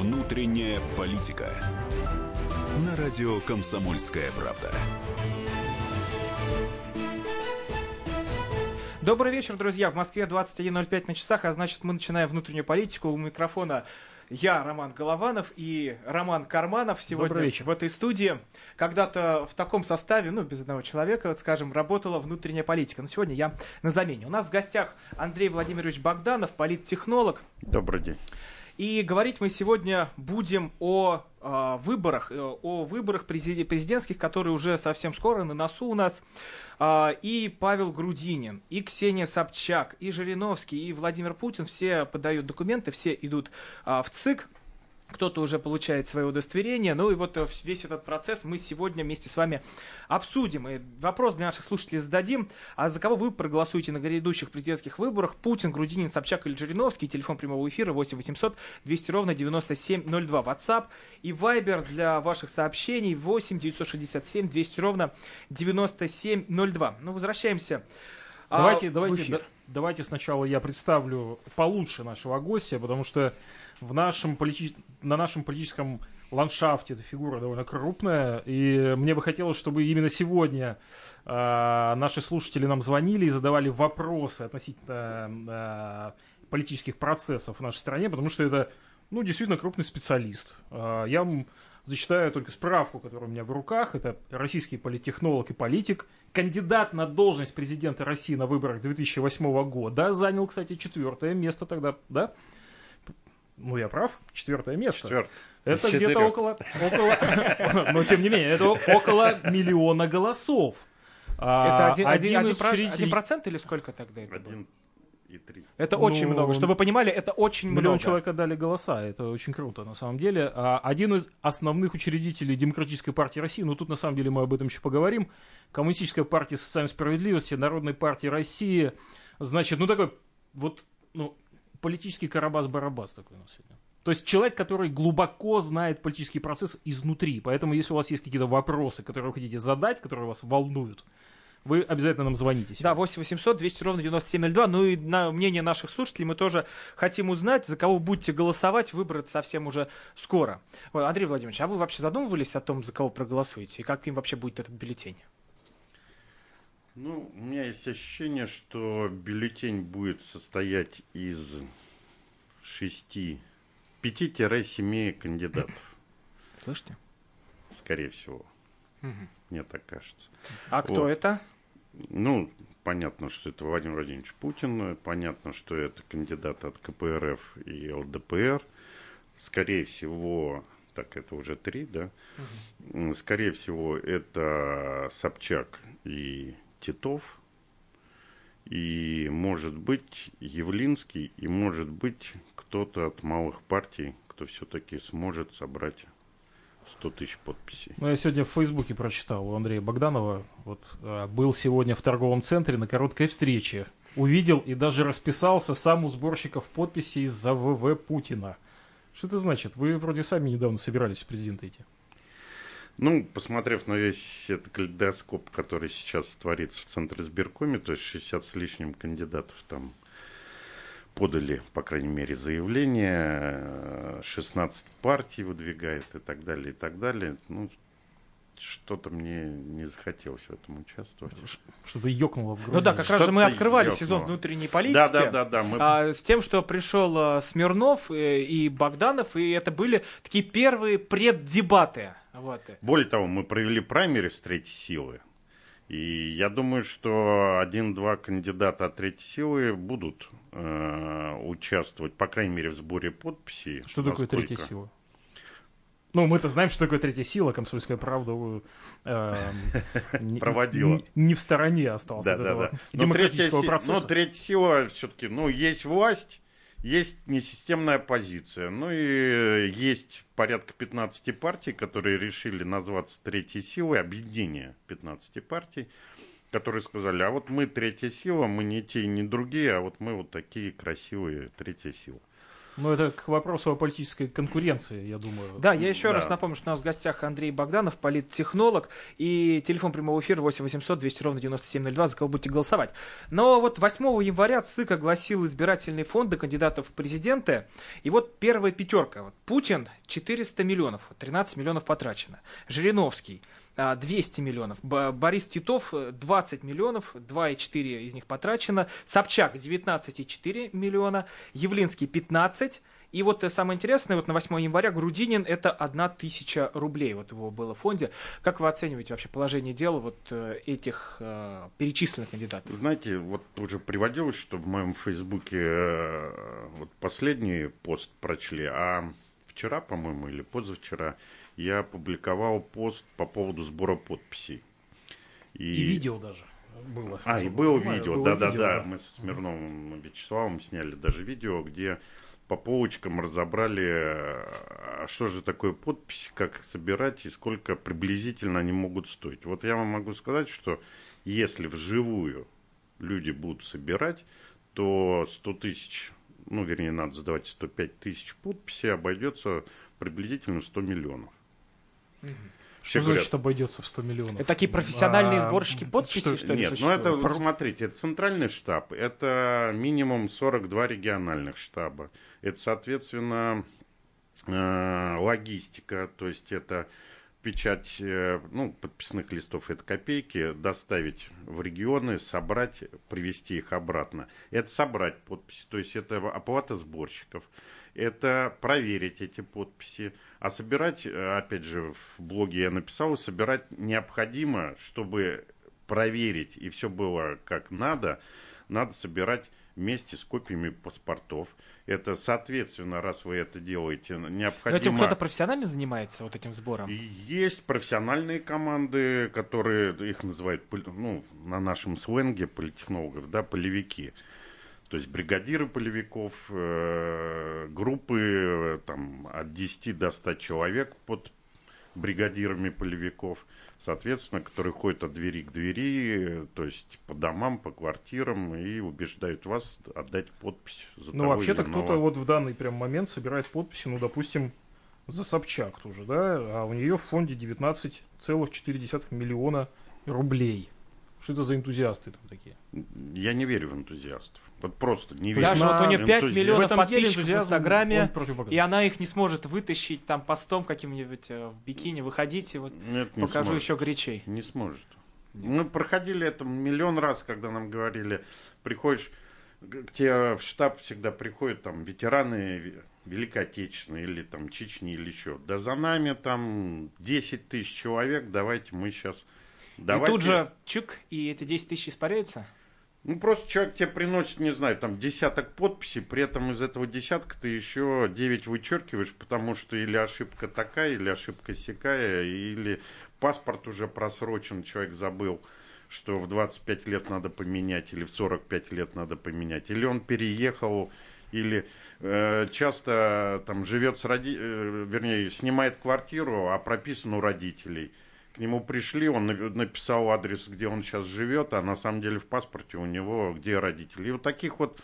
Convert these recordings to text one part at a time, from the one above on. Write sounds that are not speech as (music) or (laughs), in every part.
Внутренняя политика. На радио Комсомольская правда. Добрый вечер, друзья. В Москве 21.05 на часах, а значит мы начинаем внутреннюю политику. У микрофона я, Роман Голованов, и Роман Карманов сегодня в этой студии. Когда-то в таком составе, ну, без одного человека, вот скажем, работала внутренняя политика. Но сегодня я на замене. У нас в гостях Андрей Владимирович Богданов, политтехнолог. Добрый день. И говорить мы сегодня будем о, выборах, э, о выборах президентских, которые уже совсем скоро на носу у нас. А, и Павел Грудинин, и Ксения Собчак, и Жириновский, и Владимир Путин все подают документы, все идут а, в ЦИК кто-то уже получает свое удостоверение. Ну и вот э, весь этот процесс мы сегодня вместе с вами обсудим. И вопрос для наших слушателей зададим. А за кого вы проголосуете на грядущих президентских выборах? Путин, Грудинин, Собчак или Жириновский? Телефон прямого эфира 8 800 200 ровно 9702. WhatsApp и Viber для ваших сообщений 8 967 200 ровно 9702. Ну, возвращаемся. Давайте, а, давайте, да, давайте сначала я представлю получше нашего гостя, потому что в нашем полити... на нашем политическом ландшафте эта фигура довольно крупная, и мне бы хотелось, чтобы именно сегодня э, наши слушатели нам звонили и задавали вопросы относительно э, политических процессов в нашей стране, потому что это, ну, действительно крупный специалист. Э, я вам зачитаю только справку, которая у меня в руках. Это российский политтехнолог и политик, кандидат на должность президента России на выборах 2008 года, занял, кстати, четвертое место тогда, да? Ну, я прав, четвертое место. Четвертое. Это где-то около, около, (laughs) но тем не менее, это около миллиона голосов. Это один, один, один, из один, один процент или сколько тогда это один и три. Это ну, очень много. Чтобы вы понимали, это очень миллион много. Миллион человек отдали голоса. Это очень круто, на самом деле. А один из основных учредителей Демократической партии России, ну тут на самом деле мы об этом еще поговорим, Коммунистическая партия социальной справедливости, Народной партии России, значит, ну такой вот, ну, политический Карабас-Барабас такой у нас сегодня. То есть человек, который глубоко знает политический процесс изнутри. Поэтому, если у вас есть какие-то вопросы, которые вы хотите задать, которые вас волнуют, вы обязательно нам звоните. Да, 8 800 200 ровно 9702. Ну и на мнение наших слушателей мы тоже хотим узнать, за кого будете голосовать, выбрать совсем уже скоро. Андрей Владимирович, а вы вообще задумывались о том, за кого проголосуете, и как им вообще будет этот бюллетень? Ну, у меня есть ощущение, что бюллетень будет состоять из шести, пяти-семи кандидатов. Слышите? Скорее всего. Угу. Мне так кажется. А кто это? Ну, понятно, что это Владимир Владимирович Путин, понятно, что это кандидат от КПРФ и ЛДПР. Скорее всего, так это уже три, да? Угу. Скорее всего, это Собчак и Титов, и может быть Явлинский, и может быть кто-то от малых партий, кто все-таки сможет собрать 100 тысяч подписей. Ну, я сегодня в Фейсбуке прочитал у Андрея Богданова, вот, а, был сегодня в торговом центре на короткой встрече. Увидел и даже расписался сам у сборщиков подписей за ВВ Путина. Что это значит? Вы вроде сами недавно собирались в президента идти. Ну, посмотрев на весь этот калейдоскоп, который сейчас творится в Центре сберкоме, то есть 60 с лишним кандидатов там подали, по крайней мере, заявление, 16 партий выдвигает и так далее, и так далее. Ну, что-то мне не захотелось в этом участвовать. Что-то ёкнуло в груди. Ну да, как раз же мы открывали ёкнуло. сезон внутренней политики. Да, да, да, да. Мы... А, с тем, что пришел а, Смирнов и, э, и Богданов, и это были такие первые преддебаты. Вот. Более того, мы провели праймерис третьей силы. И я думаю, что один-два кандидата от третьей силы будут э, участвовать, по крайней мере, в сборе подписей. Что такое третья сила? Ну, мы-то знаем, что такое третья сила, комсомольская правда э, проводила. Не, в стороне остался да, да, да. демократического процесса. Но третья сила все-таки, ну, есть власть, есть несистемная оппозиция. Ну и есть порядка 15 партий, которые решили назваться третьей силой, объединение 15 партий, которые сказали, а вот мы третья сила, мы не те и не другие, а вот мы вот такие красивые третья сила. Ну, это к вопросу о политической конкуренции, я думаю. Да, я еще Да. раз напомню, что у нас в гостях Андрей Богданов, политтехнолог, и телефон прямого эфира 8 800 200 ровно 9702, за кого будете голосовать. Но вот 8 января ЦИК огласил избирательные фонды кандидатов в президенты, и вот первая пятерка. Вот Путин 400 миллионов, 13 миллионов потрачено. Жириновский 200 миллионов. Б- Борис Титов э, 20 миллионов, 2,4 из них потрачено. Собчак 19,4 миллиона. Явлинский 15. И вот э, самое интересное, вот на 8 января Грудинин это 1 тысяча рублей, вот его было в фонде. Как вы оцениваете вообще положение дела вот э, этих э, перечисленных кандидатов? Знаете, вот уже приводилось, что в моем фейсбуке э, вот последний пост прочли, а вчера, по-моему, или позавчера я опубликовал пост по поводу сбора подписей. И видео даже было. А, и было видео, да-да-да. Мы с Смирновым Вячеславом сняли даже видео, где по полочкам разобрали, а что же такое подпись, как их собирать и сколько приблизительно они могут стоить. Вот я вам могу сказать, что если вживую люди будут собирать, то 100 тысяч, ну, вернее, надо задавать 105 тысяч подписей, обойдется приблизительно 100 миллионов. Что Все говорят, значит обойдется в 100 миллионов? Это такие профессиональные А, сборщики подписей, что, ли, Нет, ну это, вот смотрите, это центральный штаб, это минимум 42 региональных штаба. Это, соответственно, э, логистика, то есть это печать э, ну, подписных листов, это копейки, доставить в регионы, собрать, привезти их обратно. Это собрать подписи, то есть это оплата сборщиков, это проверить эти подписи. А собирать, э, опять же, в блоге я написал, собирать необходимо, чтобы проверить и все было как надо, надо собирать вместе с копиями паспортов. Это, соответственно, раз вы это делаете, Но этим необходимо... кто-то профессионально занимается вот этим сбором? Есть профессиональные команды, которые их называют, ну, на нашем сленге политехнологов, да, полевики. То есть бригадиры полевиков, э, группы э, там, от 10 до 100 человек под бригадирами полевиков, соответственно, которые ходят от двери к двери, э, то есть по домам, по квартирам и убеждают вас отдать подпись за Ну, вообще-то иного. кто-то вот в данный прям момент собирает подписи, ну, допустим, за Собчак тоже, да, а у нее в фонде 19,4 миллиона рублей. Что это за энтузиасты там такие? Я не верю в энтузиастов. Вот просто не верю. Даже вот у нее 5 энтузиазм. миллионов этом подписчиков в Инстаграме, и она их не сможет вытащить там постом каким-нибудь э, в бикини. Выходите, вот Нет, не покажу сможет. еще горячей. Не сможет. Мы проходили это миллион раз, когда нам говорили, приходишь, к тебе в штаб всегда приходят там ветераны Великой Отечественной или там Чечни или еще. Да за нами там 10 тысяч человек, давайте мы сейчас... И тут же чик, и эти 10 тысяч испаряются. Ну, просто человек тебе приносит, не знаю, там десяток подписей, при этом из этого десятка ты еще 9 вычеркиваешь, потому что или ошибка такая, или ошибка сякая, или паспорт уже просрочен, человек забыл, что в 25 лет надо поменять, или в 45 лет надо поменять, или он переехал, или э, часто там живет с роди... э, вернее, снимает квартиру, а прописан у родителей. К нему пришли, он на- написал адрес, где он сейчас живет, а на самом деле в паспорте у него где родители. И вот таких вот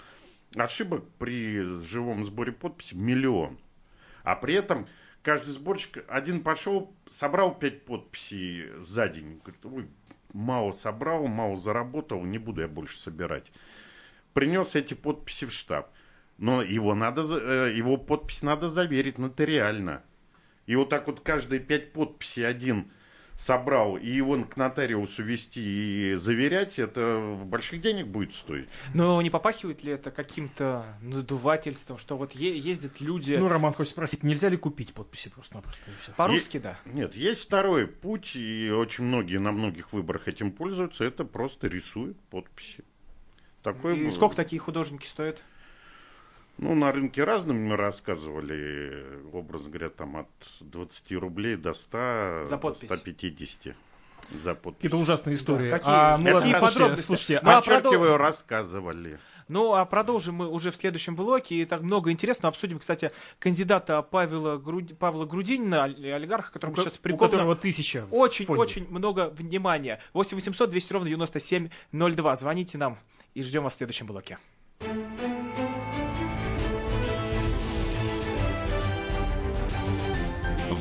ошибок при живом сборе подписи миллион. А при этом каждый сборщик один пошел, собрал пять подписей за день. Говорит, ой, мало собрал, мало заработал, не буду я больше собирать. Принес эти подписи в штаб. Но его, надо, э, его подпись надо заверить нотариально. И вот так вот каждые пять подписей один собрал, и его к нотариусу вести и заверять, это больших денег будет стоить. Но не попахивает ли это каким-то надувательством, что вот е- ездят люди... Ну, Роман хочет спросить, нельзя ли купить подписи просто-напросто? По-русски, да. Нет, есть второй путь, и очень многие на многих выборах этим пользуются, это просто рисуют подписи. Такой И был- сколько такие художники стоят? Ну, на рынке разным мы рассказывали, образно говоря, там от 20 рублей до 100, За до подпись. 150 за подпись. Какие-то ужасные истории. какие- а, ну какие ладно, слушайте, подробности? слушайте, а Подчеркиваю, рассказывали. Ну, а продолжим мы уже в следующем блоке. И так много интересного. Обсудим, кстати, кандидата Павла, Груд... Павла Грудинина, оли- олигарха, у, которому ко- сейчас у приковано которого тысяча. в очень, фонде. очень много внимания. 8 800 200 ровно 9702. Звоните нам и ждем вас в следующем блоке.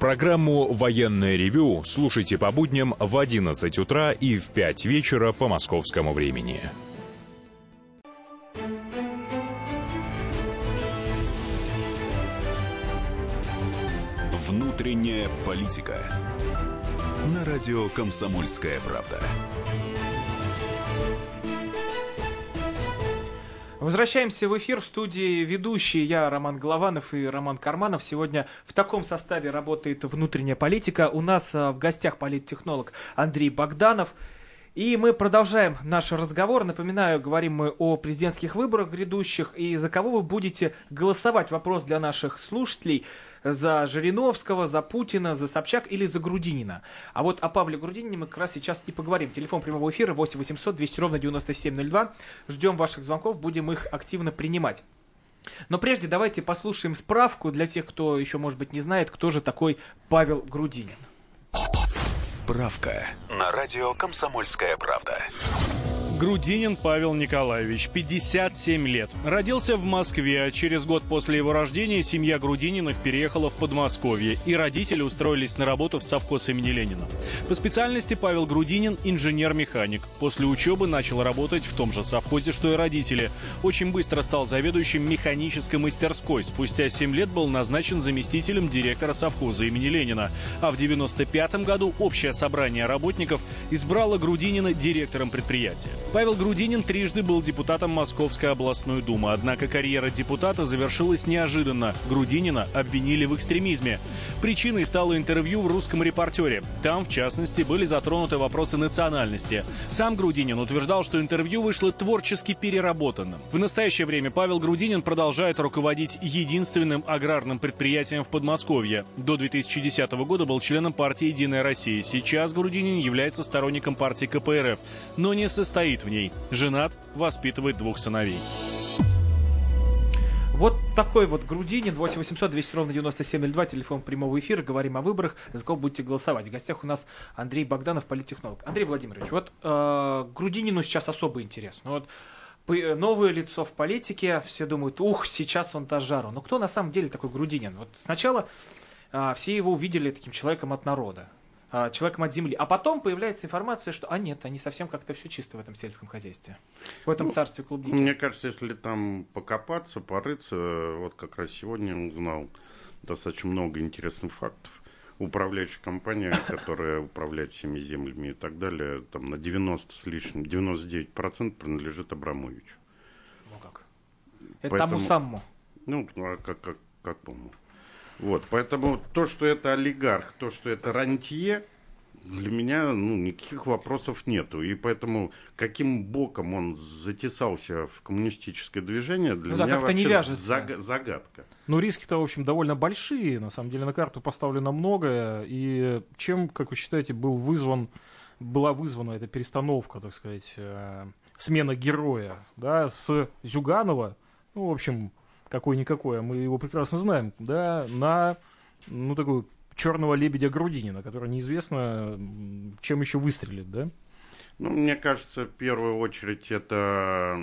Программу «Военное ревю» слушайте по будням в 11 утра и в 5 вечера по московскому времени. Внутренняя политика. На радио «Комсомольская правда». Возвращаемся в эфир в студии ведущие. Я Роман Голованов и Роман Карманов. Сегодня в таком составе работает внутренняя политика. У нас а, в гостях политтехнолог Андрей Богданов. И мы продолжаем наш разговор. Напоминаю, говорим мы о президентских выборах грядущих и за кого вы будете голосовать. Вопрос для наших слушателей за Жириновского, за Путина, за Собчак или за Грудинина. А вот о Павле Грудинине мы как раз сейчас и поговорим. Телефон прямого эфира 8 800 200 ровно 9702. Ждем ваших звонков, будем их активно принимать. Но прежде давайте послушаем справку для тех, кто еще, может быть, не знает, кто же такой Павел Грудинин. Справка на радио «Комсомольская правда». Грудинин Павел Николаевич, 57 лет. Родился в Москве, а через год после его рождения семья Грудининых переехала в Подмосковье, и родители устроились на работу в совхоз имени Ленина. По специальности Павел Грудинин – инженер-механик. После учебы начал работать в том же совхозе, что и родители. Очень быстро стал заведующим механической мастерской. Спустя 7 лет был назначен заместителем директора совхоза имени Ленина. А в 95 году общее собрание работников избрало Грудинина директором предприятия. Павел Грудинин трижды был депутатом Московской областной думы, однако карьера депутата завершилась неожиданно. Грудинина обвинили в экстремизме. Причиной стало интервью в русском репортере. Там, в частности, были затронуты вопросы национальности. Сам Грудинин утверждал, что интервью вышло творчески переработанным. В настоящее время Павел Грудинин продолжает руководить единственным аграрным предприятием в Подмосковье. До 2010 года был членом партии «Единая Россия». Сейчас Грудинин является сторонником партии КПРФ, но не состоит в ней. Женат, воспитывает двух сыновей. Вот такой вот Грудинин, 8800 200 ровно 9702, телефон прямого эфира, говорим о выборах, за кого будете голосовать. В гостях у нас Андрей Богданов, политтехнолог. Андрей Владимирович, вот э, Грудинину сейчас особо интересно. Вот новое лицо в политике, все думают, ух, сейчас он даст жару. Но кто на самом деле такой Грудинин? Вот сначала э, все его увидели таким человеком от народа. А, человеком от земли. А потом появляется информация, что, а нет, они совсем как-то все чисто в этом сельском хозяйстве, в этом ну, царстве клубники. Мне кажется, если там покопаться, порыться, вот как раз сегодня узнал достаточно много интересных фактов. Управляющая компания, (coughs) которая управляет всеми землями и так далее, там на 90 с лишним, 99% принадлежит Абрамовичу. Ну как? Это Поэтому, тому самому. Ну, а как, как, как помню. Вот, поэтому то, что это олигарх, то, что это рантье, для меня ну, никаких вопросов нету. И поэтому каким боком он затесался в коммунистическое движение, для ну, да, меня вообще не заг- загадка. Ну, риски-то, в общем, довольно большие. На самом деле на карту поставлено многое. И чем, как вы считаете, был вызван, была вызвана эта перестановка, так сказать, э, смена героя, да, с Зюганова, ну, в общем, какой-никакой, а мы его прекрасно знаем, да, на, ну, такую черного лебедя Грудинина, который неизвестно, чем еще выстрелит, да? Ну, мне кажется, в первую очередь это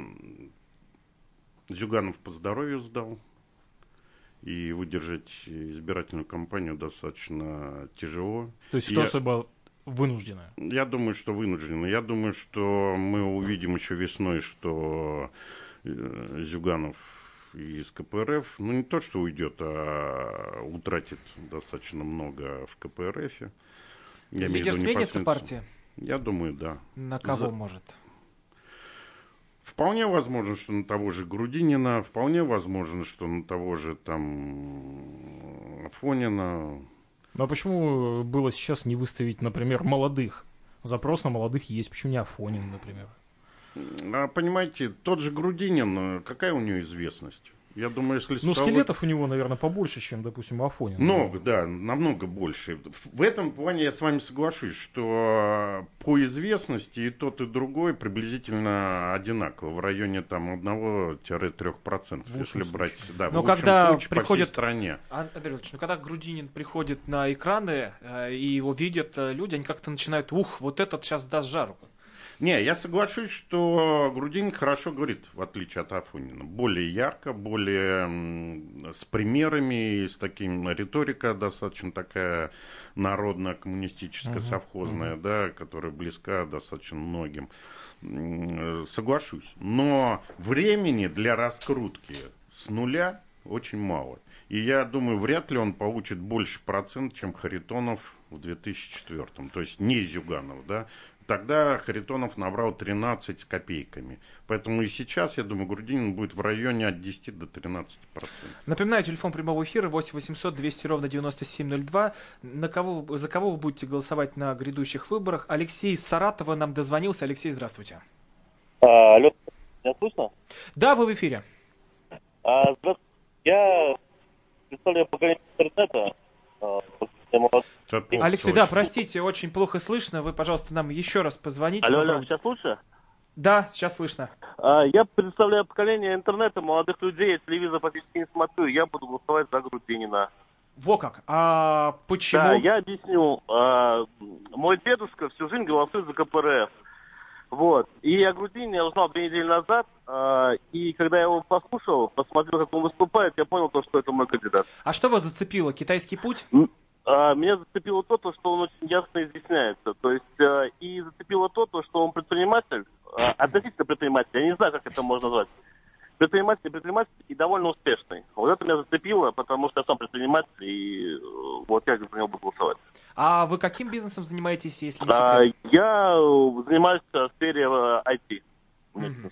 Зюганов по здоровью сдал. И выдержать избирательную кампанию достаточно тяжело. То есть ситуация я, была вынужденная? Я думаю, что вынужденная. Я думаю, что мы увидим еще весной, что э, Зюганов из КПРФ, ну не то, что уйдет, а утратит достаточно много в КПРФ. Я Лидер сменится партия? Я думаю, да. На кого За... может? Вполне возможно, что на того же Грудинина, вполне возможно, что на того же там Афонина. Ну а почему было сейчас не выставить, например, молодых? Запрос на молодых есть, почему не Афонин, например? А, понимаете, тот же Грудинин, э, какая у него известность? Я думаю, если... Ну, скелетов у него, наверное, побольше, чем, допустим, у Афонина. Много, да, намного больше. В этом плане я с вами соглашусь, что по известности и тот, и другой приблизительно одинаково, в районе там 1-3%, если случае. брать, да, Но в когда случае приходит... по всей стране. А, Андрей Ильич, ну когда Грудинин приходит на экраны э, и его видят э, люди, они как-то начинают, ух, вот этот сейчас даст жару. Не, я соглашусь, что Грудинин хорошо говорит, в отличие от Афонина. Более ярко, более с примерами, с таким риторика достаточно такая народная, коммунистическая, uh-huh. совхозная, uh-huh. да, которая близка достаточно многим. Соглашусь. Но времени для раскрутки с нуля очень мало. И я думаю, вряд ли он получит больше процент, чем Харитонов в 2004. То есть не Зюганов, да. Тогда Харитонов набрал 13 с копейками. Поэтому и сейчас, я думаю, Грудинин будет в районе от 10 до 13 процентов. Напоминаю, телефон прямого эфира 8 800 200 ровно 9702. На кого, за кого вы будете голосовать на грядущих выборах? Алексей из Саратова нам дозвонился. Алексей, здравствуйте. А, алло, меня слышно? Да, вы в эфире. А, здравствуйте. Я представляю поколение интернета. А, Алексей, да, простите, очень плохо слышно. Вы, пожалуйста, нам еще раз позвоните. Алло, алло, сейчас лучше? Да, сейчас слышно. А, я представляю поколение интернета, молодых людей, я телевизор практически не смотрю, я буду голосовать за Грудинина. Во как. А почему? Да, я объясню. А, мой дедушка всю жизнь голосует за КПРФ. Вот. И о Грудине я узнал две недели назад, а, и когда я его послушал, посмотрел, как он выступает, я понял то, что это мой кандидат. А что вас зацепило? Китайский путь? Меня зацепило то, то, что он очень ясно изъясняется. То есть, э, и зацепило то, то, что он предприниматель, э, относительно предприниматель, я не знаю, как это можно назвать. Предприниматель, предприниматель и довольно успешный. Вот это меня зацепило, потому что я сам предприниматель, и э, вот я за него буду голосовать. А вы каким бизнесом занимаетесь, если не а, Я занимаюсь в сфере IT. Mm-hmm.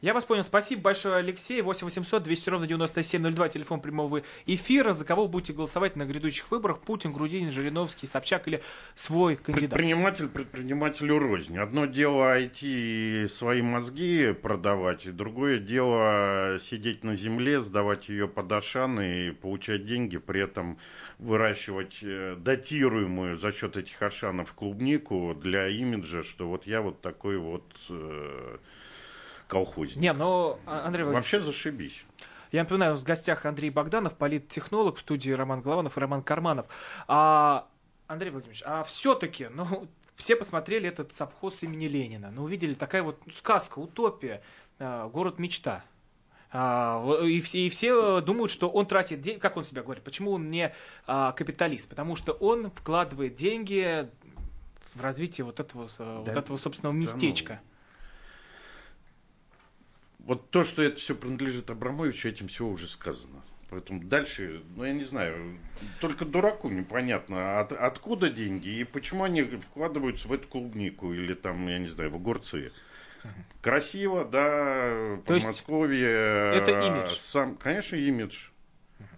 Я вас понял. Спасибо большое, Алексей. 8 800 200 ровно 9702, телефон прямого эфира. За кого будете голосовать на грядущих выборах? Путин, Грудинин, Жириновский, Собчак или свой кандидат? Предприниматель предпринимателю рознь. Одно дело IT свои мозги продавать, и другое дело сидеть на земле, сдавать ее под Ашан и получать деньги, при этом выращивать э, датируемую за счет этих Ашанов клубнику для имиджа, что вот я вот такой вот э, колхозник. Не, но, а, Андрей Владимирович... Вообще зашибись. Я напоминаю, в гостях Андрей Богданов, политтехнолог, в студии Роман Голованов и Роман Карманов. А, Андрей Владимирович, а все-таки, ну, все посмотрели этот совхоз имени Ленина, ну, увидели такая вот сказка, утопия, а, город мечта. А, и, и все думают, что он тратит деньги, как он себя говорит, почему он не а, капиталист, потому что он вкладывает деньги в развитие вот этого, да, вот этого собственного местечка. Да, ну, вот то, что это все принадлежит Абрамовичу, этим все уже сказано. Поэтому дальше, ну я не знаю, только дураку непонятно, от, откуда деньги и почему они вкладываются в эту клубнику или там, я не знаю, в огурцы. Красиво, да, То Подмосковье. Это имидж. Сам, конечно, имидж.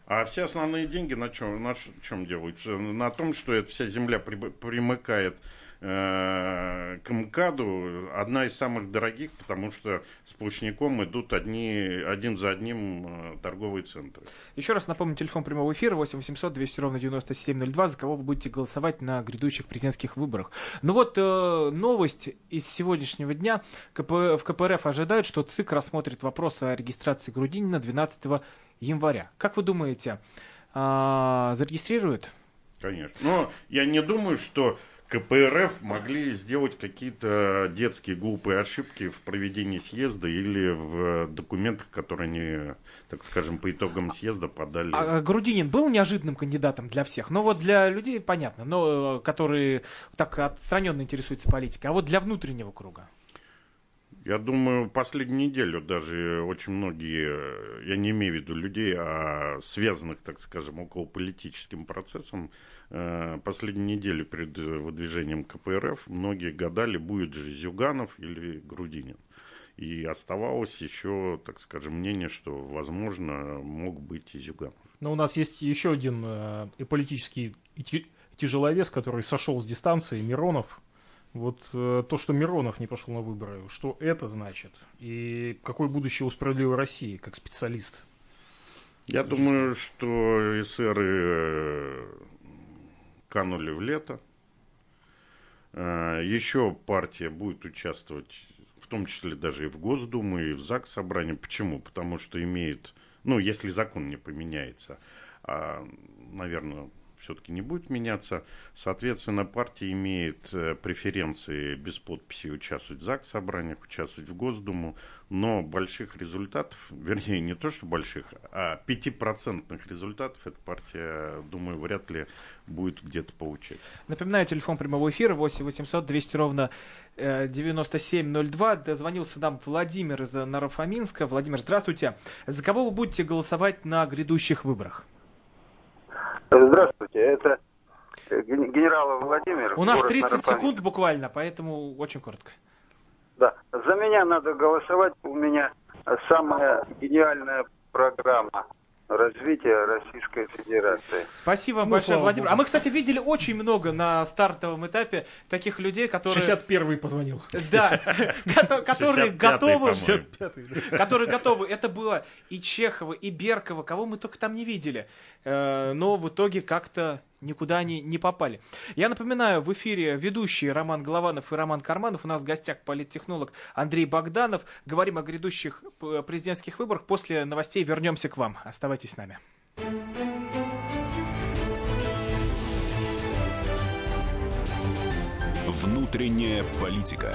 А все основные деньги на чем, на чем делаются? На том, что эта вся земля примыкает к МКАДу одна из самых дорогих, потому что сплошняком идут одни, один за одним э, торговые центры. Еще раз напомню, телефон прямого эфира 8 800 200 ровно 9702, за кого вы будете голосовать на грядущих президентских выборах. Ну вот э, новость из сегодняшнего дня. КП, в КПРФ ожидают, что ЦИК рассмотрит вопрос о регистрации Грудинина 12 января. Как вы думаете, э, зарегистрируют? Конечно. Но я не думаю, что КПРФ могли сделать какие-то детские глупые ошибки в проведении съезда или в документах, которые они, так скажем, по итогам съезда подали. А, а Грудинин был неожиданным кандидатом для всех, но вот для людей понятно, но э, которые так отстраненно интересуются политикой, а вот для внутреннего круга. Я думаю, последнюю неделю даже очень многие, я не имею в виду людей, а связанных, так скажем, около политическим процессом, Э, последнюю неделю перед э, выдвижением КПРФ многие гадали, будет же Зюганов или Грудинин. И оставалось еще, так скажем, мнение, что, возможно, мог быть и Зюганов. Но у нас есть еще один э, и политический тяжеловес, который сошел с дистанции, Миронов. Вот э, то, что Миронов не пошел на выборы, что это значит? И какое будущее у справедливой России как специалист? Я думаю, что эсеры э, канули в лето. Э, Еще партия будет участвовать, в том числе даже и в Госдуму, и в ЗАГС собрании. Почему? Потому что имеет, ну, если закон не поменяется, а, наверное, все-таки не будет меняться. Соответственно, партия имеет э, преференции без подписи участвовать в ЗАГС собраниях, участвовать в Госдуму, но больших результатов, вернее, не то, что больших, а пятипроцентных результатов эта партия, думаю, вряд ли будет где-то получать. Напоминаю, телефон прямого эфира 8 800 200 ровно 9702. Дозвонился нам Владимир из Нарафаминска. Владимир, здравствуйте. За кого вы будете голосовать на грядущих выборах? Здравствуйте, это генерал Владимир. У нас 30 Нарафаминск. секунд буквально, поэтому очень коротко. Да, за меня надо голосовать. У меня самая гениальная программа развития Российской Федерации. Спасибо вам ну, большое, Владимир. Богу. А мы, кстати, видели очень много на стартовом этапе таких людей, которые... 61-й позвонил. Да, (laughs) которые готовы... Которые готовы. Это было и Чехова, и Беркова, кого мы только там не видели. Э, но в итоге как-то никуда они не попали. Я напоминаю, в эфире ведущие Роман Голованов и Роман Карманов. У нас в гостях политтехнолог Андрей Богданов. Говорим о грядущих президентских выборах. После новостей вернемся к вам. Оставайтесь с нами. Внутренняя политика.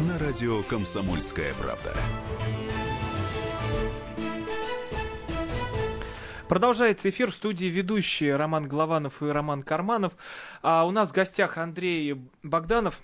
на радио «Комсомольская правда». Продолжается эфир в студии ведущие Роман Главанов и Роман Карманов. А у нас в гостях Андрей Богданов,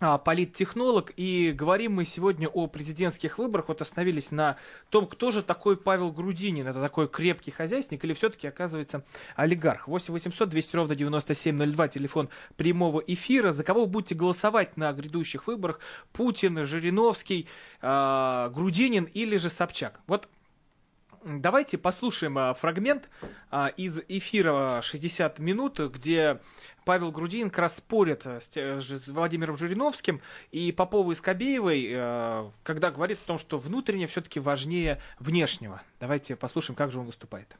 политтехнолог, и говорим мы сегодня о президентских выборах. Вот остановились на том, кто же такой Павел Грудинин. Это такой крепкий хозяйственник или все-таки оказывается олигарх? 8 800 200 ровно 9702, телефон прямого эфира. За кого вы будете голосовать на грядущих выборах? Путин, Жириновский, э, Грудинин или же Собчак? Вот давайте послушаем а, фрагмент а, из эфира 60 минут, где Павел Грудинин как раз спорит с, с Владимиром Жириновским и Поповой и Скобеевой, э, когда говорит о том, что внутреннее все-таки важнее внешнего. Давайте послушаем, как же он выступает.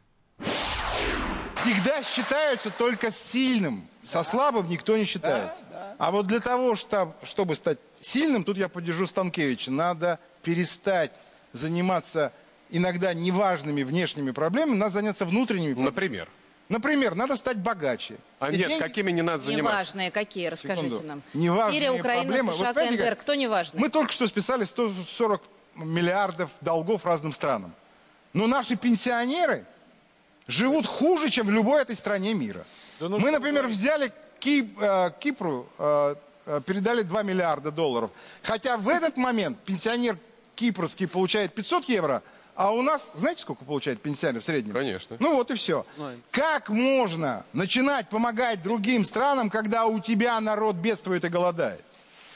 Всегда считаются только сильным. Со слабым никто не считается. Да, да. А вот для того, чтобы стать сильным, тут я поддержу Станкевича, надо перестать заниматься иногда неважными внешними проблемами, надо заняться внутренними проблемами. Например? Например, надо стать богаче. А и нет, деньги... какими не надо заниматься? Неважные какие, расскажите Секунду. нам. Неважные Сирия, Украина, проблемы. США, вот, КНДР, кто неважный? Мы только что списали 140 миллиардов долгов разным странам. Но наши пенсионеры живут хуже, чем в любой этой стране мира. Да ну Мы, например, взяли Кип, э, Кипру, э, э, передали 2 миллиарда долларов. Хотя в этот момент пенсионер кипрский получает 500 евро, а у нас, знаете, сколько получает пенсионер в среднем? Конечно. Ну вот и все. Как можно начинать помогать другим странам, когда у тебя народ бедствует и голодает?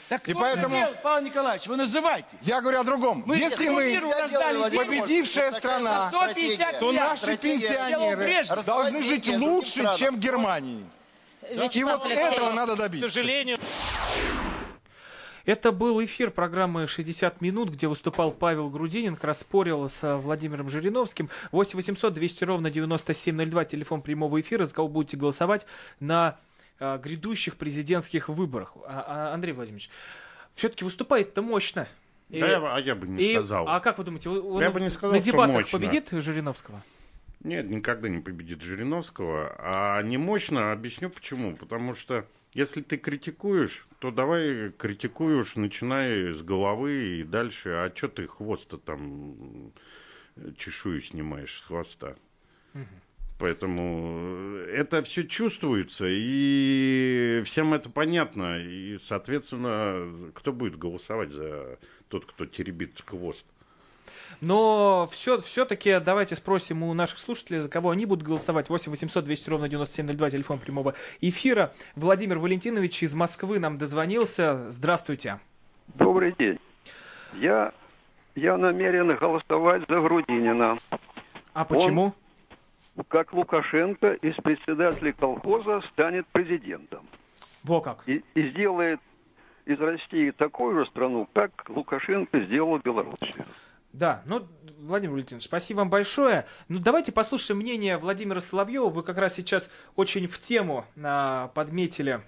Так и поэтому... Делал, Павел Николаевич, вы называйте. Я говорю о другом. Мы Если мы победившая страна, то наши пенсионеры должны жить лучше, чем в Германии. И вот этого надо добиться. К сожалению... Это был эфир программы «60 минут», где выступал Павел Грудинин, как раз спорил с Владимиром Жириновским. 8 800 200 ровно 9702, телефон прямого эфира, за кого будете голосовать на а, грядущих президентских выборах. А, а, Андрей Владимирович, все-таки выступает-то мощно. И, да, я, а я бы не и, сказал. А как вы думаете, он я бы не сказал, на дебатах победит Жириновского? Нет, никогда не победит Жириновского. А не мощно, объясню почему. Потому что если ты критикуешь, что давай критикуй уж, начинай с головы и дальше. А что ты хвост-то там чешую снимаешь с хвоста? Угу. Поэтому это все чувствуется, и всем это понятно. И, соответственно, кто будет голосовать за тот, кто теребит хвост? Но все, все-таки давайте спросим у наших слушателей, за кого они будут голосовать. 8 800 200 ровно 9702, телефон прямого эфира. Владимир Валентинович из Москвы нам дозвонился. Здравствуйте. Добрый день. Я, я намерен голосовать за Грудинина. А почему? Он, как Лукашенко из председателей колхоза станет президентом. Во как. И, и сделает из России такую же страну, как Лукашенко сделал Белоруссию. Да, ну, Владимир Валентинович, спасибо вам большое. Ну, давайте послушаем мнение Владимира Соловьева. Вы как раз сейчас очень в тему а, подметили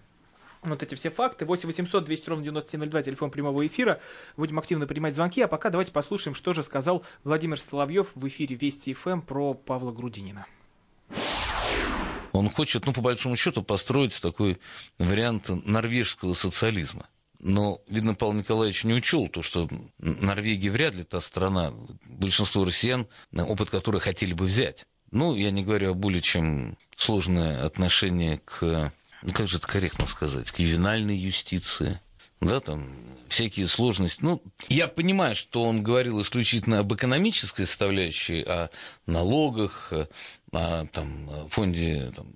вот эти все факты. 8 800 200 ровно 9702, телефон прямого эфира. Будем активно принимать звонки. А пока давайте послушаем, что же сказал Владимир Соловьев в эфире Вести ФМ про Павла Грудинина. Он хочет, ну, по большому счету, построить такой вариант норвежского социализма. Но, видно, Павел Николаевич не учел то, что Норвегия вряд ли та страна, большинство россиян, опыт которой хотели бы взять. Ну, я не говорю о более чем сложное отношение к, ну, как же это корректно сказать, к ювенальной юстиции, да, там всякие сложности. Ну, я понимаю, что он говорил исключительно об экономической составляющей, о налогах, о там, фонде, там,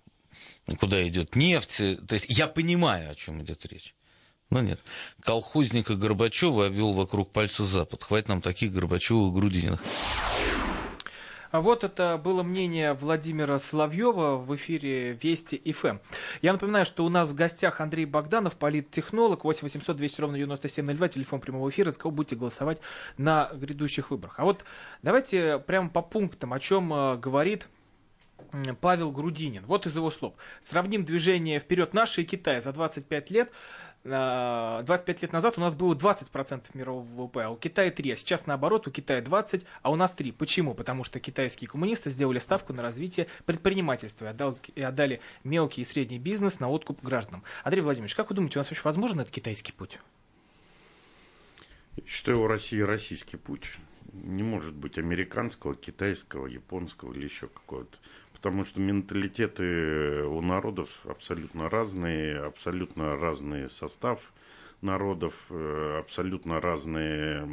куда идет нефть. То есть я понимаю, о чем идет речь. Но нет. Колхозника Горбачева обвел вокруг пальца Запад. Хватит нам таких Горбачевых Грудининых. А вот это было мнение Владимира Соловьева в эфире Вести ФМ. Я напоминаю, что у нас в гостях Андрей Богданов, политтехнолог, 8 800 200 ровно 9702, телефон прямого эфира, за кого будете голосовать на грядущих выборах. А вот давайте прямо по пунктам, о чем э, говорит Павел Грудинин. Вот из его слов. Сравним движение «Вперед наши» и Китай за 25 лет. 25 лет назад у нас было 20% мирового ВВП, а у Китая 3, а сейчас наоборот, у Китая 20, а у нас 3. Почему? Потому что китайские коммунисты сделали ставку на развитие предпринимательства и, и отдали мелкий и средний бизнес на откуп гражданам. Андрей Владимирович, как вы думаете, у нас вообще возможен этот китайский путь? Я считаю, у России российский путь. Не может быть американского, китайского, японского или еще какого-то потому что менталитеты у народов абсолютно разные, абсолютно разный состав народов, э, абсолютно разные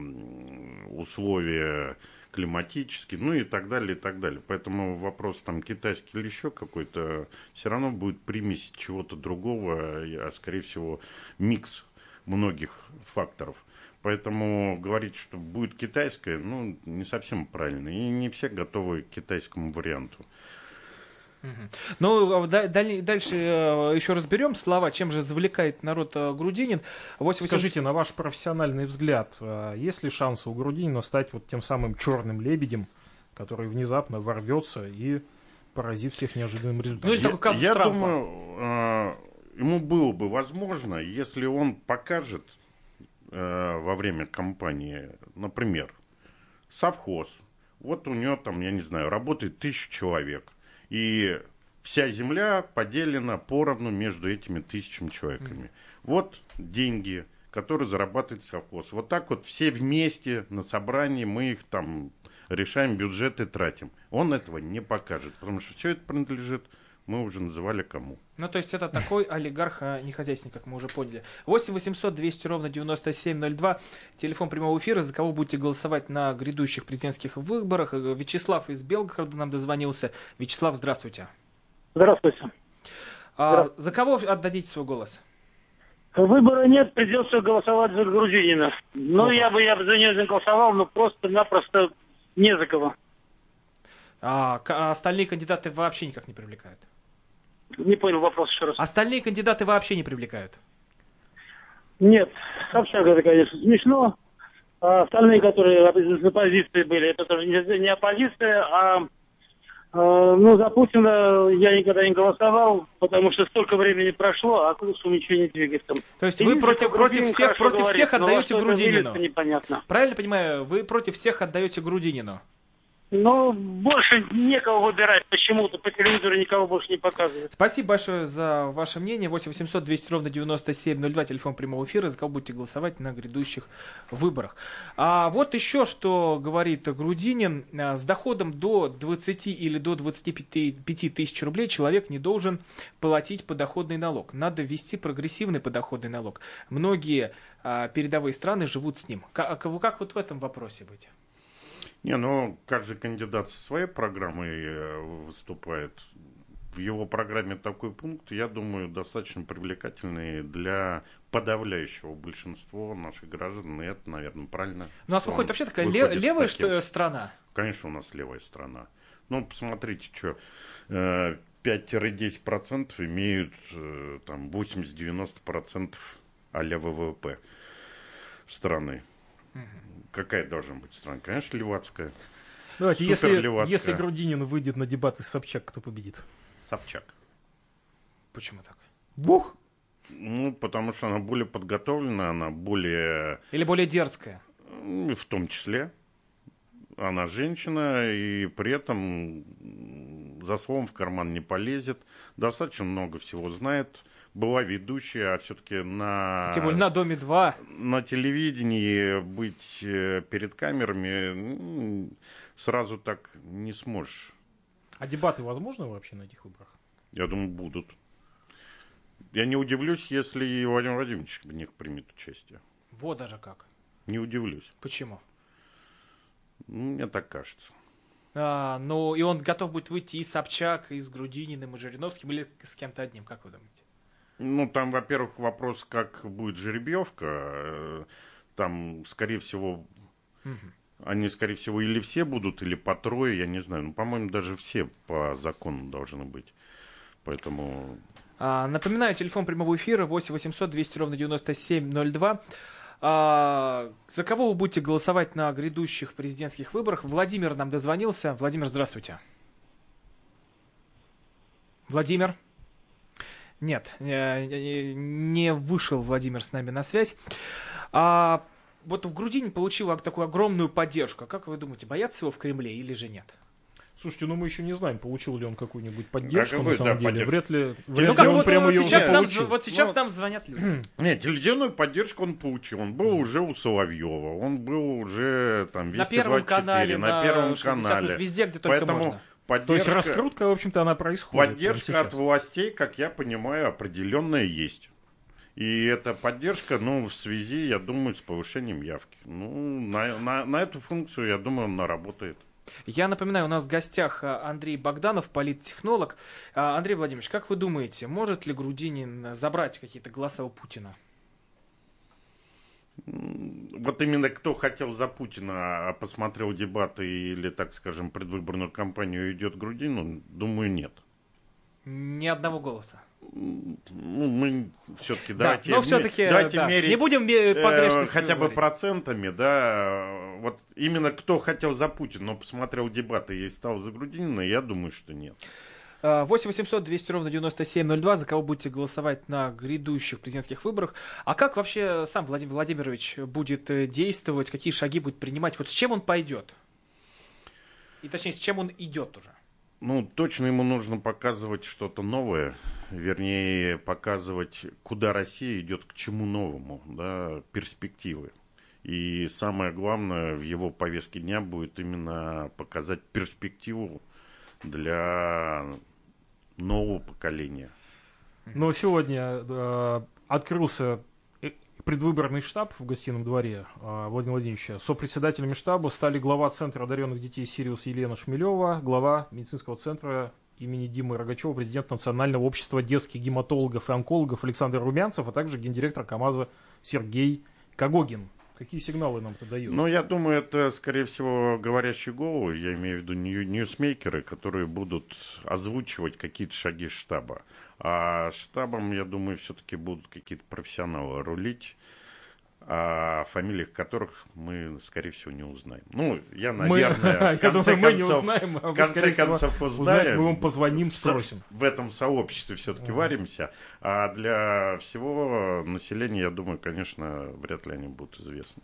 условия климатические, ну и так далее, и так далее. Поэтому вопрос там китайский или еще какой-то, все равно будет примесь чего-то другого, а скорее всего микс многих факторов. Поэтому говорить, что будет китайское, ну, не совсем правильно. И не все готовы к китайскому варианту. Ну, а дальше э, еще разберем слова, чем же завлекает народ э, Грудинин. 8 Скажите, на ваш профессиональный взгляд, э, есть ли шансы у Грудинина стать вот тем самым черным лебедем, который внезапно ворвется и поразит всех неожиданным результатом? Ну, я, я думаю, ему было бы возможно, если он покажет во время кампании, например, совхоз, вот у него там, я не знаю, работает тысяча человек и вся земля поделена поровну между этими тысячами человеками. Вот деньги, которые зарабатывает совхоз. Вот так вот все вместе на собрании мы их там решаем, бюджеты тратим. Он этого не покажет, потому что все это принадлежит мы уже называли кому. Ну, то есть это такой олигарх, а не хозяйственник, как мы уже поняли. 8 800 200 ровно 9702. Телефон прямого эфира, за кого будете голосовать на грядущих президентских выборах. Вячеслав из Белгорода нам дозвонился. Вячеслав, здравствуйте. Здравствуйте. А, за кого отдадите свой голос? Выбора нет, придется голосовать за Грузинина. Ну, я бы, я бы за нее голосовал, но просто-напросто не за кого. А, а остальные кандидаты вообще никак не привлекают? Не понял вопрос еще раз. Остальные кандидаты вообще не привлекают? Нет, совсем это, конечно, смешно. А остальные, которые из оппозиции были, это тоже не, оппозиция, а э, ну, за Путина я никогда не голосовал, потому что столько времени прошло, а курсу ничего не двигается. То есть вы против, против всех, против говорит, всех отдаете Грудинину? Непонятно. Правильно понимаю, вы против всех отдаете Грудинину? Ну, больше некого выбирать почему-то. По телевизору никого больше не показывают. Спасибо большое за ваше мнение. 8 800 200 ровно 9702, телефон прямого эфира. За кого будете голосовать на грядущих выборах. А вот еще что говорит Грудинин. А, с доходом до 20 или до 25 тысяч рублей человек не должен платить подоходный налог. Надо ввести прогрессивный подоходный налог. Многие а, передовые страны живут с ним. Как, как вот в этом вопросе быть? Не, ну, каждый кандидат со своей программой э, выступает. В его программе такой пункт, я думаю, достаточно привлекательный для подавляющего большинства наших граждан. И это, наверное, правильно. У нас выходит вообще такая лев, левая что, страна. Конечно, у нас левая страна. Ну, посмотрите, что 5-10% э, имеют э, там 80-90% а-ля ВВП страны. Угу какая должна быть страна? Конечно, левацкая. Давайте, если, если Грудинин выйдет на дебаты с Собчак, кто победит? Собчак. Почему так? Бух! Ну, потому что она более подготовлена, она более... Или более дерзкая? В том числе. Она женщина, и при этом за словом в карман не полезет. Достаточно много всего знает была ведущая, а все-таки на... Тем более на Доме-2. На телевидении быть э, перед камерами сразу так не сможешь. А дебаты возможны вообще на этих выборах? Я думаю, будут. Я не удивлюсь, если и Владимир Владимирович в них примет участие. Вот даже как. Не удивлюсь. Почему? Ну, мне так кажется. А, ну, и он готов будет выйти и с Собчак, и с Грудининым, и Жириновским, или с кем-то одним, как вы думаете? Ну, там, во-первых, вопрос, как будет жеребьевка. Э, там, скорее всего, угу. они, скорее всего, или все будут, или по трое, я не знаю. Ну, по-моему, даже все по закону должны быть. Поэтому... А, напоминаю, телефон прямого эфира 8 800 200 ровно 9702. А, за кого вы будете голосовать на грядущих президентских выборах? Владимир нам дозвонился. Владимир, здравствуйте. Владимир. Нет, не вышел Владимир с нами на связь. А вот в Грудине получил такую огромную поддержку. Как вы думаете, боятся его в Кремле или же нет? Слушайте, ну мы еще не знаем, получил ли он какую-нибудь поддержку, а на самом да, деле. Поддержку. Вряд ли, вряд ну, ли он вот, прямо ее уже нам, получил. Вот сейчас ну, нам звонят люди. (clears throat) Нет, телевизионную поддержку он получил. Он был уже у Соловьева, он был уже там Вести на первом 24, канале, на, на первом канале. Везде, где только Поэтому можно. Поддержка, То есть раскрутка, в общем-то, она происходит. Поддержка от властей, как я понимаю, определенная есть. И эта поддержка, ну, в связи, я думаю, с повышением явки. Ну, на, на, на эту функцию, я думаю, она работает. Я напоминаю, у нас в гостях а, Андрей Богданов, политтехнолог. А, Андрей Владимирович, как вы думаете, может ли Грудинин забрать какие-то голоса у Путина? Вот именно кто хотел за Путина, а посмотрел дебаты или, так скажем, предвыборную кампанию идет Грудин, ну, думаю, нет. Ни одного голоса. Ну, мы все-таки да, давайте, но все-таки, давайте да. мерить не будем э, хотя бы говорить. процентами, да. Вот именно кто хотел за Путина, но посмотрел дебаты и стал за Грудинина, я думаю, что нет. 8 800 200 ровно 9702, за кого будете голосовать на грядущих президентских выборах. А как вообще сам Владимир Владимирович будет э, действовать, какие шаги будет принимать, вот с чем он пойдет? И точнее, с чем он идет уже? Ну, точно ему нужно показывать что-то новое, вернее, показывать, куда Россия идет, к чему новому, да, перспективы. И самое главное в его повестке дня будет именно показать перспективу для нового поколения. Но сегодня э, открылся предвыборный штаб в гостином дворе э, Владимира Владимировича. Сопредседателями штаба стали глава Центра одаренных детей «Сириус» Елена Шмелева, глава медицинского центра имени Димы Рогачева, президент Национального общества детских гематологов и онкологов Александр Румянцев, а также гендиректор КАМАЗа Сергей Кагогин. Какие сигналы нам это дают? Ну, я думаю, это, скорее всего, говорящие головы, я имею в виду ньюсмейкеры, которые будут озвучивать какие-то шаги штаба. А штабом, я думаю, все-таки будут какие-то профессионалы рулить. о фамилиях которых мы, скорее всего, не узнаем. Ну, я, наверное, (laughs) мы, в конце я думаю, концов, мы не узнаем, а в конце концов узнаем. Мы вам позвоним, спросим. В этом сообществе все-таки варимся. А для всего населения, я думаю, конечно, вряд ли они будут известны.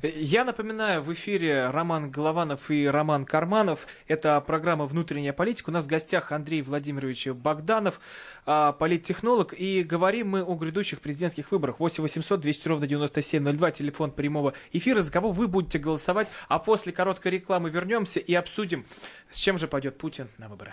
Я напоминаю, в эфире Роман Голованов и Роман Карманов. Это программа «Внутренняя политика». У нас в гостях Андрей Владимирович Богданов, а, политтехнолог. И говорим мы о грядущих президентских выборах. 8 800 200 ровно 9702, телефон прямого эфира, за кого вы будете голосовать. А после короткой рекламы вернемся и обсудим, с чем же пойдет Путин на выборы.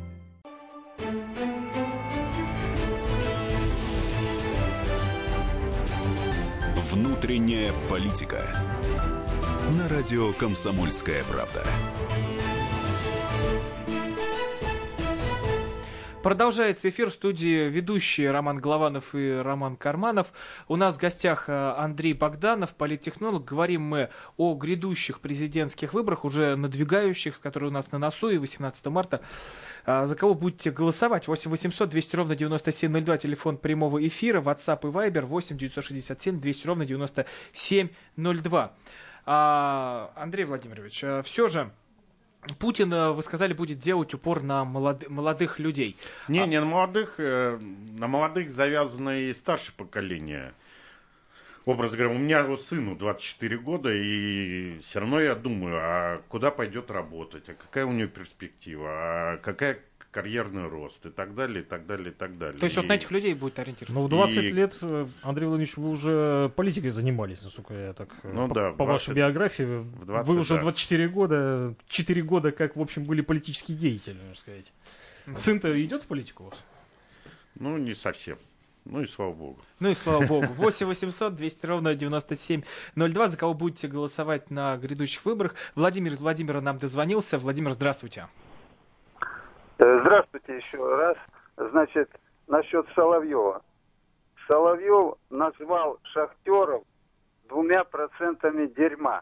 Внутренняя политика. На радио Комсомольская правда. Продолжается эфир в студии ведущие Роман Голованов и Роман Карманов. У нас в гостях э, Андрей Богданов, политтехнолог. Говорим мы о грядущих президентских выборах, уже надвигающих, которые у нас на носу, и 18 марта. А, за кого будете голосовать? 8 800 200 ровно 9702, телефон прямого эфира, WhatsApp и Viber 8 967 200 ровно 9702. А, Андрей Владимирович, а, все же Путин, э, вы сказали, будет делать упор на молод... молодых людей. Не, а... не на молодых, э, на молодых завязано и старшее поколение. Образ говоря, у меня вот сыну 24 года, и все равно я думаю, а куда пойдет работать, а какая у него перспектива, а какая карьерный рост и так далее, и так далее, и так далее. То есть и... вот на этих людей будет ориентироваться? Ну, в 20 и... лет, э, Андрей Владимирович, вы уже политикой занимались, насколько я так... Э, ну, по, да, по 20... вашей биографии. В 20, вы уже да. 24 года, 4 года, как, в общем, были политические деятели, можно сказать. Сын-то идет в политику у вас? Ну, не совсем. Ну и слава богу. Ну и слава богу. 8 800 200 ровно 9702. За кого будете голосовать на грядущих выборах? Владимир из Владимира нам дозвонился. Владимир, здравствуйте. Э, здравствуйте еще раз. Значит, насчет Соловьева. Соловьев назвал шахтеров двумя процентами дерьма.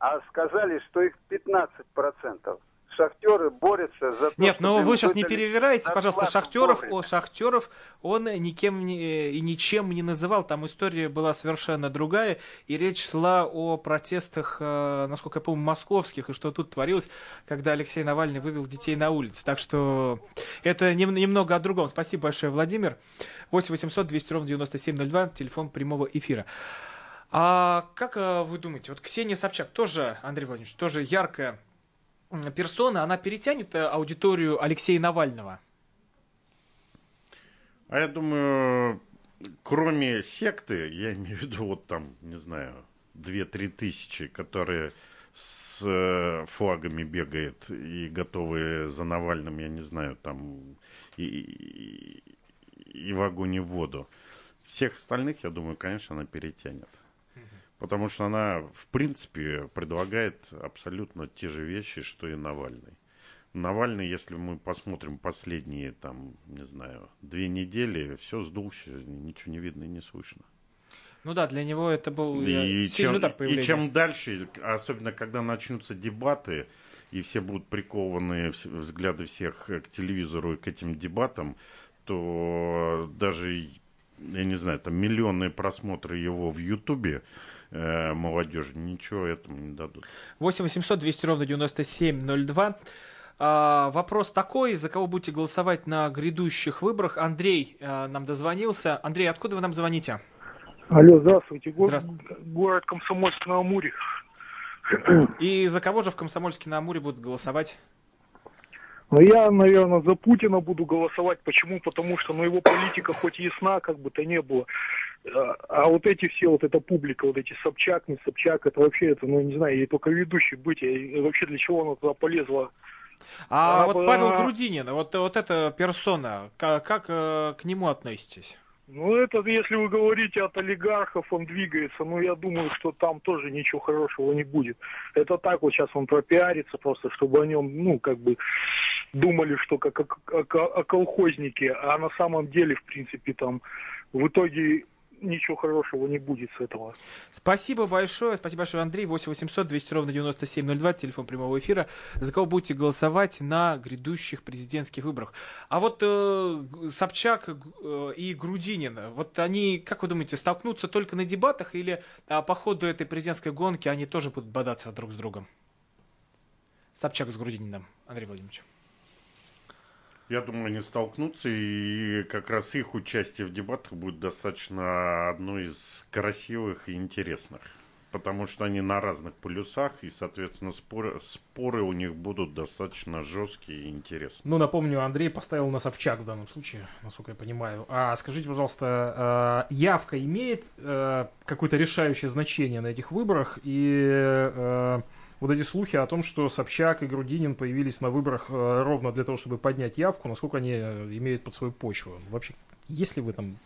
А сказали, что их 15 процентов шахтеры борются за то, Нет, но вы сейчас не перевирайте, пожалуйста, шахтеров, о, шахтеров он никем не, и ничем не называл. Там история была совершенно другая, и речь шла о протестах, э, насколько я помню, московских, и что тут творилось, когда Алексей Навальный вывел детей на улицу. Так что это немного о другом. Спасибо большое, Владимир. 8 800 200 ровно 9702, телефон прямого эфира. А как э, вы думаете, вот Ксения Собчак тоже, Андрей Владимирович, тоже яркая персона, она перетянет э, аудиторию Алексея Навального? А я думаю, кроме секты, я имею в виду вот там, не знаю, 2-3 тысячи, которые с э, флагами бегает и готовы за Навальным, я не знаю, там и, и, и в огонь и в воду. Всех остальных, я думаю, конечно, она перетянет. Потому что она, в принципе, предлагает абсолютно те же вещи, что и Навальный. Навальный, если мы посмотрим последние, там, не знаю, две недели, все сдулся, ничего не видно и не слышно. Ну да, для него это был и чем, удар И чем дальше, особенно когда начнутся дебаты, и все будут прикованы взгляды всех к телевизору и к этим дебатам, то даже, я не знаю, там миллионные просмотры его в Ютубе, э, молодежи ничего этому не дадут. 8 800 200 ровно 9702. А, вопрос такой, за кого будете голосовать на грядущих выборах? Андрей а, нам дозвонился. Андрей, откуда вы нам звоните? Алло, здравствуйте. Го- здравствуйте. Город Комсомольск на Амуре. И за кого же в Комсомольске на Амуре будут голосовать? Ну, я, наверное, за Путина буду голосовать. Почему? Потому что ну, его политика хоть ясна, как бы то ни было. А, а вот эти все, вот эта публика, вот эти Собчак, не Собчак, это вообще, это, ну, не знаю, ей только ведущий быть, и вообще для чего она туда полезла? А, а вот Павел Грудинин, вот, вот эта персона, как, как э, к нему относитесь? Ну, это, если вы говорите от олигархов, он двигается, но я думаю, что там тоже ничего хорошего не будет. Это так вот сейчас он пропиарится просто, чтобы о нем, ну, как бы думали, что как о, о, о колхознике, а на самом деле, в принципе, там в итоге ничего хорошего не будет с этого. Спасибо большое. Спасибо большое, Андрей. 8 800 200 ровно 9702, телефон прямого эфира. За кого будете голосовать на грядущих президентских выборах? А вот э, Собчак э, и Грудинин, вот они, как вы думаете, столкнутся только на дебатах или а, по ходу этой президентской гонки они тоже будут бодаться друг с другом? Собчак с Грудининым, Андрей Владимирович. Я думаю, они столкнутся, и как раз их участие в дебатах будет достаточно одной из красивых и интересных. Потому что они на разных полюсах, и, соответственно, споры, споры у них будут достаточно жесткие и интересные. Ну, напомню, Андрей поставил на Собчак в данном случае, насколько я понимаю. А скажите, пожалуйста, э, явка имеет э, какое-то решающее значение на этих выборах? И э, вот эти слухи о том, что Собчак и Грудинин появились на выборах э, ровно для того, чтобы поднять явку, насколько они э, имеют под свою почву? Вообще, есть ли в этом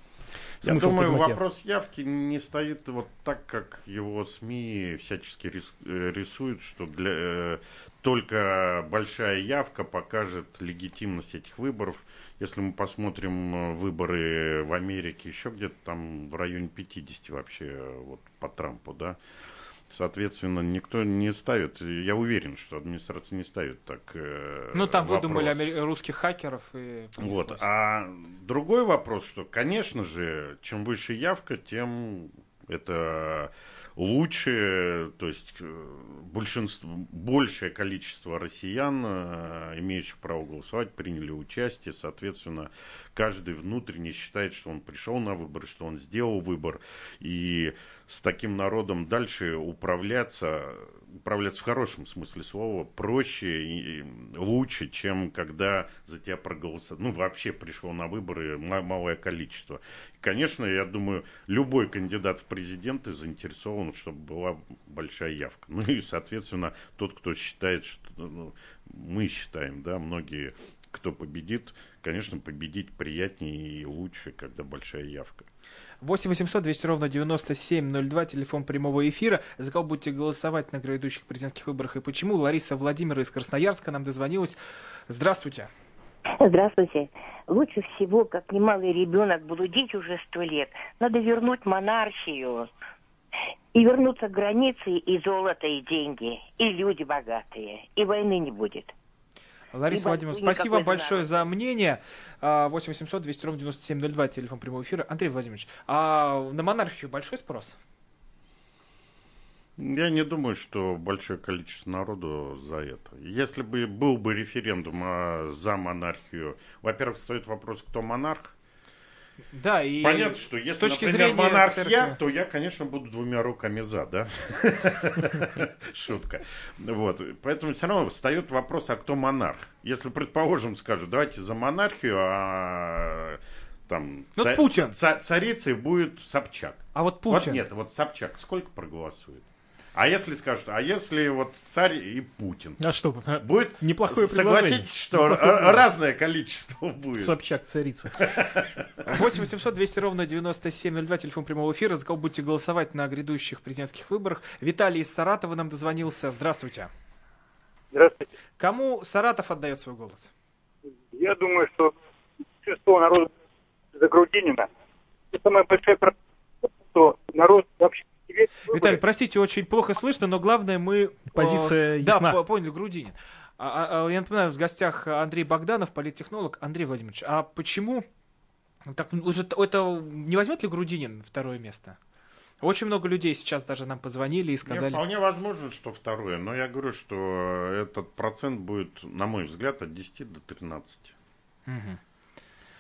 я думаю, вопрос явки не стоит вот так, как его СМИ всячески э, рисуют, что для, э, только большая явка покажет легитимность этих выборов. Если мы посмотрим выборы в Америке, еще где-то там в районе 50 вообще вот по Трампу, да, Соответственно, никто не ставит, я уверен, что администрация не ставит так э, Ну, там вопрос. выдумали русских хакеров и... Вот, а другой вопрос, что, конечно же, чем выше явка, тем это лучше, то есть э, большинство, большее количество россиян, э, имеющих право голосовать, приняли участие, соответственно, каждый внутренне считает, что он пришел на выборы, что он сделал выбор, и с таким народом дальше управляться, управляться в хорошем смысле слова, проще и лучше, чем когда за тебя проголосовали. Ну, вообще пришло на выборы малое количество. И, конечно, я думаю, любой кандидат в президенты заинтересован, чтобы была большая явка. Ну и, соответственно, тот, кто считает, что ну, мы считаем, да, многие кто победит, конечно, победить приятнее и лучше, когда большая явка. 8 800 200 ровно 9702, телефон прямого эфира. За кого будете голосовать на грядущих президентских выборах и почему? Лариса Владимира из Красноярска нам дозвонилась. Здравствуйте. Здравствуйте. Лучше всего, как немалый ребенок, блудить уже сто лет. Надо вернуть монархию. И вернуться к границе, и золото, и деньги, и люди богатые, и войны не будет. Лариса Владимировна, спасибо вам большое за мнение. 8800 200 ровно 9702, телефон прямого эфира. Андрей Владимирович, а на монархию большой спрос? Я не думаю, что большое количество народу за это. Если бы был бы референдум а, за монархию, во-первых, стоит вопрос, кто монарх, да, и Понятно, что если, с точки например, зрения монарх церкви... я, то я, конечно, буду двумя руками за, да? (laughs) Шутка. Вот. Поэтому все равно встает вопрос, а кто монарх? Если, предположим, скажут, давайте за монархию, а там ну, ца- Путин. Ца- царицей будет Собчак. А вот Путин. Вот нет, вот Собчак сколько проголосует? А если скажут, а если вот царь и Путин? А что, будет неплохое Согласитесь, что разное количество будет. Собчак царица. 8 800 200 ровно 9702, телефон прямого эфира. За кого будете голосовать на грядущих президентских выборах? Виталий из Саратова нам дозвонился. Здравствуйте. Здравствуйте. Кому Саратов отдает свой голос? Я думаю, что большинство народа за Грудинина. Это самая большая проблема, что народ вообще Виталий, простите, очень плохо слышно, но главное мы... Позиция э, ясна. Да, поняли, Грудинин. А, а, а, я напоминаю, в гостях Андрей Богданов, политтехнолог. Андрей Владимирович, а почему... Так уже это не возьмет ли Грудинин второе место? Очень много людей сейчас даже нам позвонили и сказали... Нет, вполне возможно, что второе, но я говорю, что этот процент будет, на мой взгляд, от 10 до 13. Угу.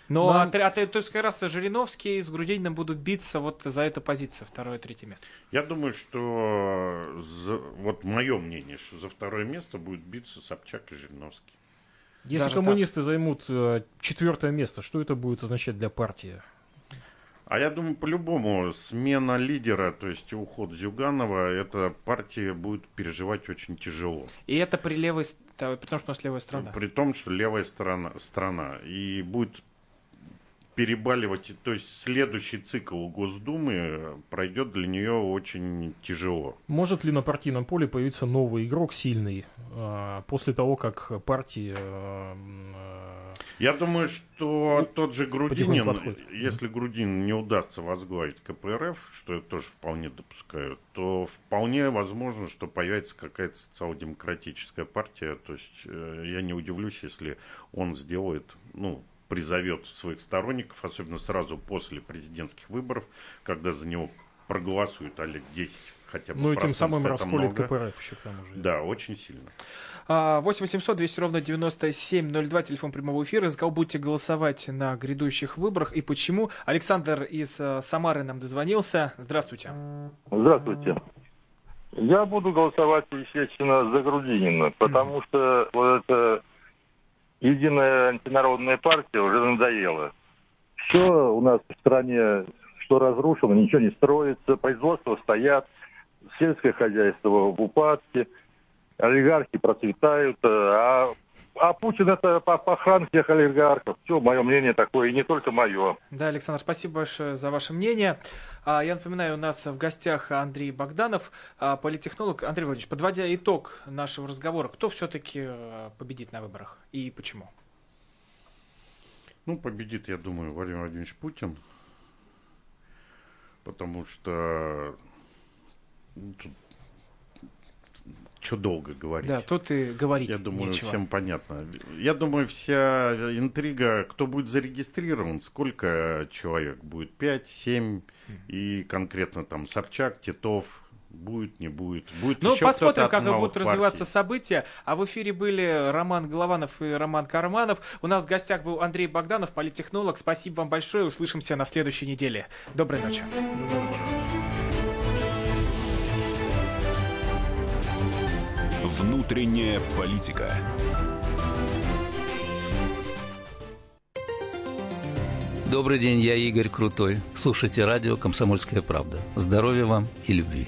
Но, Но... А, а, то есть как раз Жириновский с Грудининым будут биться вот за эту позицию, второе, третье место. Я думаю, что за, вот мое мнение, что за второе место будет биться Собчак и Жириновский. Если Даже коммунисты так. займут э, четвертое место, что это будет означать для партии? А я думаю, по-любому, смена лидера, то есть уход Зюганова, эта партия будет переживать очень тяжело. И это при левой том, что у нас левая страна. При том, что левая страна, страна. И будет перебаливать, то есть следующий цикл Госдумы пройдет для нее очень тяжело. Может ли на партийном поле появиться новый игрок сильный а, после того, как партии а, я думаю, что ну, тот же Грудинин, если Грудин не удастся возглавить КПРФ, что я тоже вполне допускаю, то вполне возможно, что появится какая-то социал-демократическая партия. То есть э, я не удивлюсь, если он сделает, ну, призовет своих сторонников, особенно сразу после президентских выборов, когда за него проголосуют а лет 10 хотя бы. Ну и тем самым расколет много. КПРФ еще к тому же. Да, очень сильно. 8 800 200 ровно 9702, телефон прямого эфира. За кого будете голосовать на грядущих выборах и почему? Александр из э, Самары нам дозвонился. Здравствуйте. Здравствуйте. Я буду голосовать, естественно, за Грудинина, потому что вот эта единая антинародная партия уже надоела. Все у нас в стране, что разрушено, ничего не строится, производства стоят, сельское хозяйство в упадке, олигархи процветают, а а Путин это пахан всех олигархов. Все, мое мнение такое, и не только мое. Да, Александр, спасибо большое за ваше мнение. А, я напоминаю, у нас в гостях Андрей Богданов, а, политехнолог. Андрей Владимирович, подводя итог нашего разговора, кто все-таки э, победит на выборах и почему? Ну, победит, я думаю, Владимир Владимирович Путин. Потому что ну, тут что долго говорить. Да, тут и говорить Я думаю, нечего. всем понятно. Я думаю, вся интрига, кто будет зарегистрирован, сколько человек будет, 5, 7, и конкретно там Собчак, Титов, будет, не будет. будет ну, еще посмотрим, как будут партий. развиваться события. А в эфире были Роман Голованов и Роман Карманов. У нас в гостях был Андрей Богданов, политтехнолог. Спасибо вам большое. Услышимся на следующей неделе. Доброй ночи. Доброй ночи. Внутренняя политика. Добрый день, я Игорь Крутой. Слушайте радио «Комсомольская правда». Здоровья вам и любви.